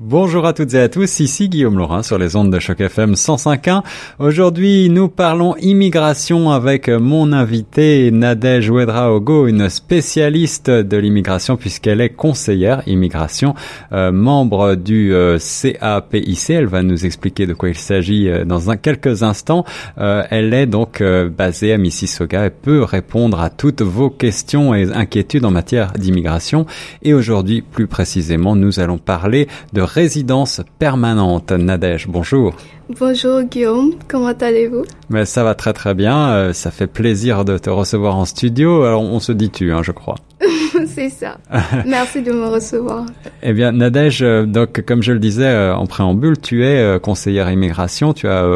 Bonjour à toutes et à tous, ici Guillaume Laurin sur les ondes de choc FM 105.1. Aujourd'hui, nous parlons immigration avec mon invité Nadège Ouedraogo, une spécialiste de l'immigration puisqu'elle est conseillère immigration, euh, membre du euh, CAPIC. Elle va nous expliquer de quoi il s'agit euh, dans un, quelques instants. Euh, elle est donc basée à Mississauga et peut répondre à toutes vos questions et inquiétudes en matière d'immigration. Et aujourd'hui, plus précisément, nous allons parler de résidence permanente. Nadège, bonjour. Bonjour Guillaume, comment allez-vous? Mais ça va très très bien, euh, ça fait plaisir de te recevoir en studio. Alors on se dit tu, hein, je crois. C'est ça. Merci de me recevoir. Eh bien, Nadège, euh, donc comme je le disais euh, en préambule, tu es conseillère immigration. Tu as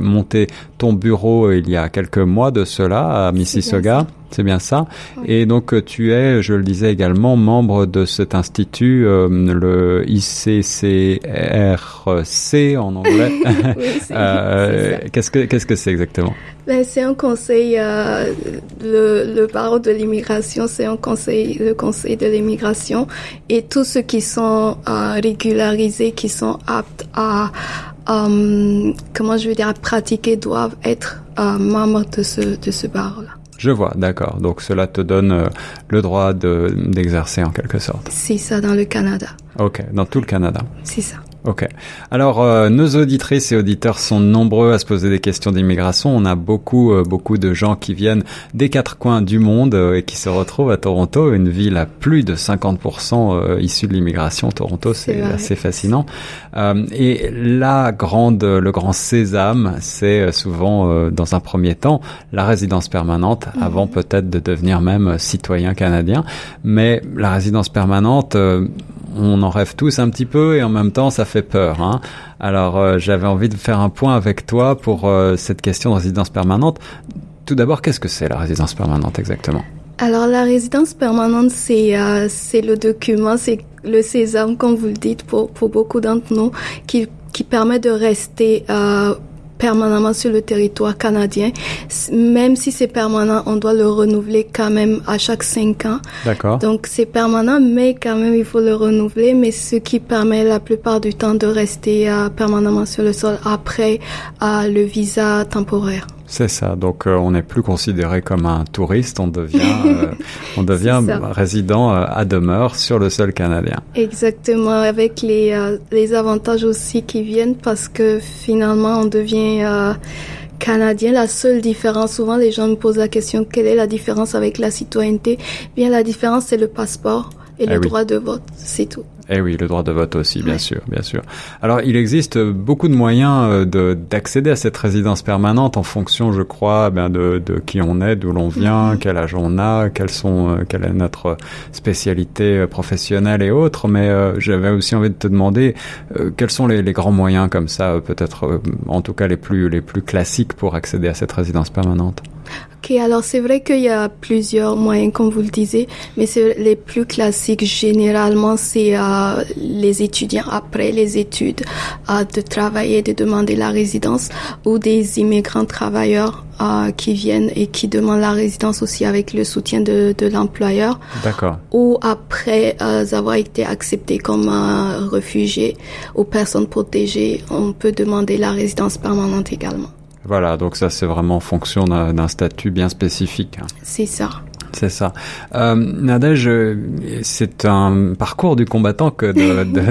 monté ton bureau il y a quelques mois de cela à Mississauga. C'est bien ça. Et donc euh, tu es, je le disais également, membre de cet institut, euh, le ICCRC en anglais. euh, qu'est-ce que qu'est-ce que c'est exactement? Ben, C'est un conseil, euh, le, le barreau de l'immigration, c'est un conseil, le conseil de l'immigration, et tous ceux qui sont euh, régularisés, qui sont aptes à comment je veux dire, à pratiquer doivent être membres de ce de ce barreau-là. Je vois, d'accord. Donc cela te donne euh, le droit d'exercer en quelque sorte. C'est ça dans le Canada. Ok, dans tout le Canada. C'est ça. Ok. Alors, euh, nos auditrices et auditeurs sont nombreux à se poser des questions d'immigration. On a beaucoup, euh, beaucoup de gens qui viennent des quatre coins du monde euh, et qui se retrouvent à Toronto, une ville à plus de 50% issue de l'immigration. Toronto, c'est assez fascinant. et la grande, le grand sésame, c'est souvent, dans un premier temps, la résidence permanente, mhm. avant peut-être de devenir même citoyen canadien. Mais la résidence permanente, on en rêve tous un petit peu et en même temps ça fait peur. Hein. Alors euh, j'avais envie de faire un point avec toi pour euh, cette question de résidence permanente. Tout d'abord, qu'est-ce que c'est la résidence permanente exactement? Alors la résidence permanente, c'est euh, c'est le document, c'est le sésame, comme vous le dites, pour, pour beaucoup d'entre nous, qui, qui permet de rester permanemment sur le territoire canadien. Même si c'est permanent, on doit le renouveler quand même à chaque cinq ans. D'accord. Donc c'est permanent, mais quand même il faut le renouveler. Mais ce qui permet la plupart du temps de rester euh, permanemment sur le sol après euh, le visa temporaire. C'est ça. Donc euh, on n'est plus considéré comme un touriste, on devient euh, on devient résident euh, à demeure sur le sol canadien. Exactement, avec les les avantages aussi qui viennent parce que finalement on devient canadien. La seule différence, souvent les gens me posent la question quelle est la différence avec la citoyenneté? Bien la différence c'est le passeport et le eh droit de vote, c'est tout. Eh oui, le droit de vote aussi, bien sûr, bien sûr. Alors, il existe beaucoup de moyens euh, de d'accéder à cette résidence permanente en fonction, je crois, ben de, de qui on est, d'où l'on vient, mhm. quel âge on a, quelles sont, euh, quelle est notre spécialité euh, professionnelle et autres. Mais j'avais aussi envie de te demander quels sont les, les, grands moyens comme ça, peut-être, en tout cas les plus les plus classiques pour accéder à cette résidence permanente? Ok, alors c'est vrai qu'il y a plusieurs moyens, comme vous le disiez, mais c'est les plus classiques. Généralement, c'est euh, les étudiants après les études euh, de travailler, de demander la résidence, ou des immigrants travailleurs euh, qui viennent et qui demandent la résidence aussi avec le soutien de, de l'employeur. D'accord. Ou après euh, avoir été accepté comme un réfugié ou personne protégée, on peut demander la résidence permanente également. Voilà, donc ça c'est vraiment en fonction d'un statut bien spécifique. Hein. C'est ça. C'est ça. Euh, Nadège, c'est un parcours du combattant que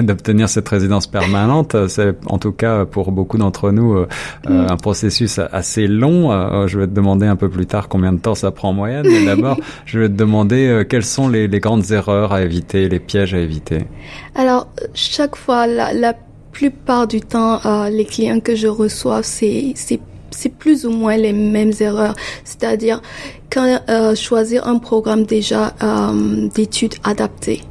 d'obtenir cette résidence permanente. C'est en tout cas pour beaucoup d'entre nous euh, mm. un processus assez long. Euh, je vais te demander un peu plus tard combien de temps ça prend en moyenne. Mais d'abord, je vais te demander euh, quelles sont les, les, grandes erreurs à éviter, les pièges à éviter. Alors, chaque fois, la, la plupart du temps, euh, les clients que je reçois, c'est c'est plus ou moins les mêmes erreurs. C'est-à-dire quand euh, choisir un programme déjà euh, d'études adaptées.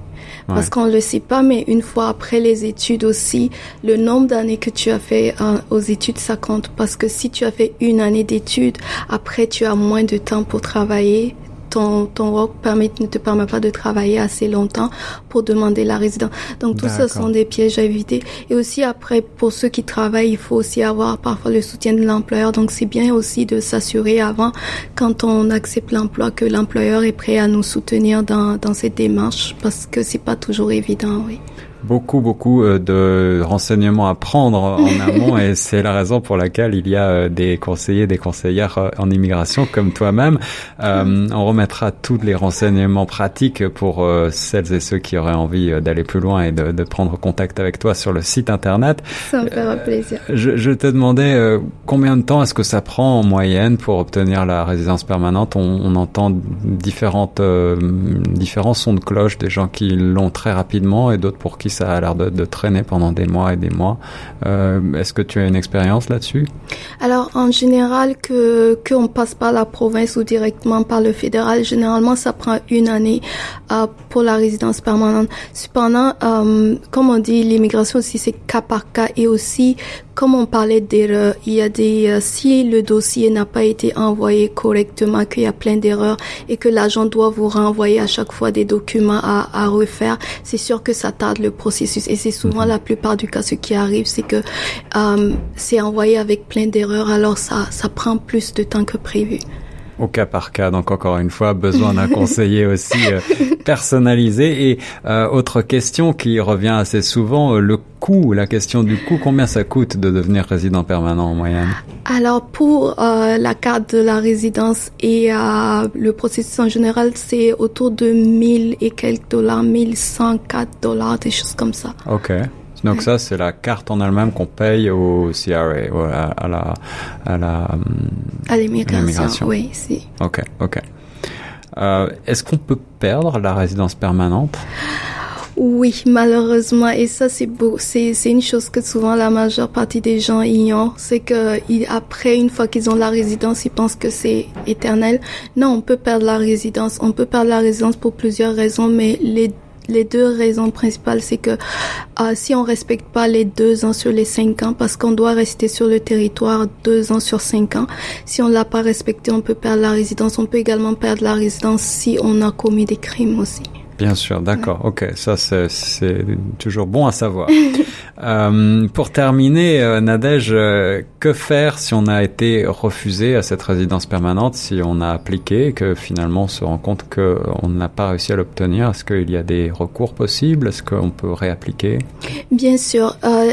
Parce qu'on le sait pas, mais une fois après les études aussi, le nombre d'années que tu as fait euh, aux études, ça compte. Parce que si tu as fait une année d'études, après tu as moins de temps pour travailler, ton, ton work permit ne te permet pas de travailler assez longtemps pour demander la résidence. Donc tout ça sont des pièges à éviter. Et aussi après, pour ceux qui travaillent, il faut aussi avoir parfois le soutien de l'employeur. Donc c'est bien aussi de s'assurer avant, quand on accepte l'emploi, que l'employeur est prêt à nous soutenir dans, dans cette démarche parce que c'est pas toujours évident, oui. Beaucoup, beaucoup euh, de renseignements à prendre en amont et c'est la raison pour laquelle il y a euh, des conseillers, des conseillères euh, en immigration comme toi-même. on remettra tous les renseignements pratiques pour celles et ceux qui auraient envie d'aller plus loin et de, de, prendre contact avec toi sur le site internet. Ça me fera plaisir. Je, je, te demandais combien de temps est-ce que ça prend en moyenne pour obtenir la résidence permanente? On, on entend différentes différents sons de cloche des gens qui l'ont très rapidement et d'autres pour qui ça a l'air de, traîner pendant des mois et des mois. Euh, est-ce que tu as une expérience là-dessus? Alors en général que qu'on passe par la province ou directement par le fédéral, généralement ça prend une année euh, pour la résidence permanente. Cependant, euh, comme on dit, l'immigration aussi c'est cas par cas et aussi comme on parlait d'erreurs, il y a des si le dossier n'a pas été envoyé correctement, qu'il y a plein d'erreurs et que l'agent doit vous renvoyer à chaque fois des documents à, à refaire, c'est sûr que ça tarde le processus. Et c'est souvent mhm. la plupart du cas ce qui arrive, c'est que euh, c'est envoyé avec plein d'erreurs, alors ça, ça prend plus de temps que prévu au cas par cas. Donc encore une fois, besoin d'un conseiller aussi euh, personnalisé. Et euh, autre question qui revient assez souvent, euh, le coût, la question du coût. Combien ça coûte de devenir résident permanent en moyenne? Alors pour la carte de la résidence et le processus en général, c'est autour de 1000 et quelques dollars, 1104 dollars, des choses comme ça. Ok. Donc ça, c'est la carte en elle-même qu'on paye au CRA, à, la à la à l'immigration. Oui, si. Ok, ok. Euh, Est-ce qu'on peut perdre la résidence permanente? Oui, malheureusement, et ça c'est beau, c'est c'est une chose que souvent la majeure partie des gens ignorent, c'est que après une fois qu'ils ont la résidence, ils pensent que c'est éternel. Non, on peut perdre la résidence, on peut perdre la résidence pour plusieurs raisons, mais les les deux raisons principales, c'est que euh, si on respecte pas les deux ans sur les cinq ans, parce qu'on doit rester sur le territoire deux ans sur cinq ans, si on l'a pas respecté, on peut perdre la résidence. On peut également perdre la résidence si on a commis des crimes aussi. Bien sûr, d'accord. Ok, ça c'est toujours bon à savoir. euh, pour terminer, euh, Nadège, euh, que faire si on a été refusé à cette résidence permanente, si on a appliqué et que finalement on se rend compte qu'on n'a pas réussi à l'obtenir? Est-ce qu'il y a des recours possibles? Est-ce qu'on peut réappliquer? Bien sûr. Euh,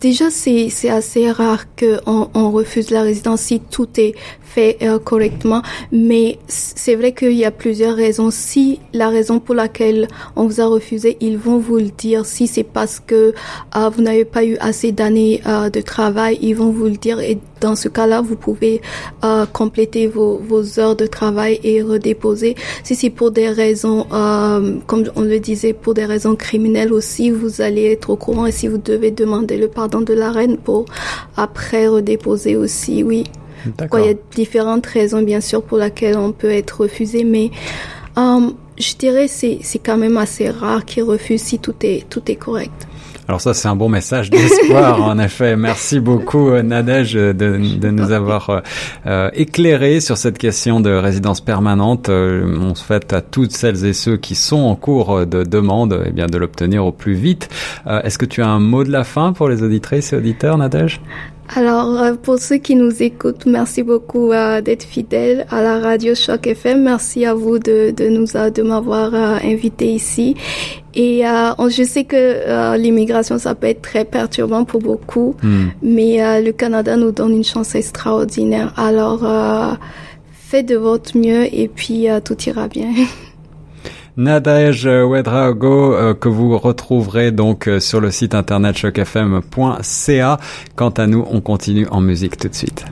déjà, c'est assez rare qu'on on refuse la résidence si tout est fait euh, correctement. Mais c'est vrai qu'il y a plusieurs raisons. Si la raison pour laquelle on vous a refusé, ils vont vous le dire. Si c'est parce que euh, vous n'avez pas eu assez d'années euh, de travail, ils vont vous le dire. Et dans ce cas-là, vous pouvez compléter vos, vos, heures de travail et redéposer. Si c'est pour des raisons, comme on le disait, pour des raisons criminelles aussi, vous allez être au courant et si vous devez demander le pardon de la reine pour après redéposer aussi, oui il y a différentes raisons, bien sûr, pour lesquelles on peut être refusé, mais euh, je dirais c'est c'est quand même assez rare qu'ils refusent si tout est tout est correct. Alors ça, c'est un bon message d'espoir, en effet. Merci beaucoup, euh, Nadège, de, de nous avoir euh, éclairé sur cette question de résidence permanente. on souhaite à toutes celles et ceux qui sont en cours de demande eh bien, de l'obtenir au plus vite. Est-ce que tu as un mot de la fin pour les auditrices et auditeurs, Nadège? Alors, euh, pour ceux qui nous écoutent, merci beaucoup euh, d'être fidèles à la radio Choc FM. Merci à vous de, de nous de m'avoir euh, invité ici. Et je sais que l'immigration, ça peut être très perturbant pour beaucoup, hmm. mais le Canada nous donne une chance extraordinaire. Alors, faites de votre mieux et puis tout ira bien. Nadège Wedrago euh, que vous retrouverez donc euh, sur le site internet chocfm.ca. Quant à nous, on continue en musique tout de suite.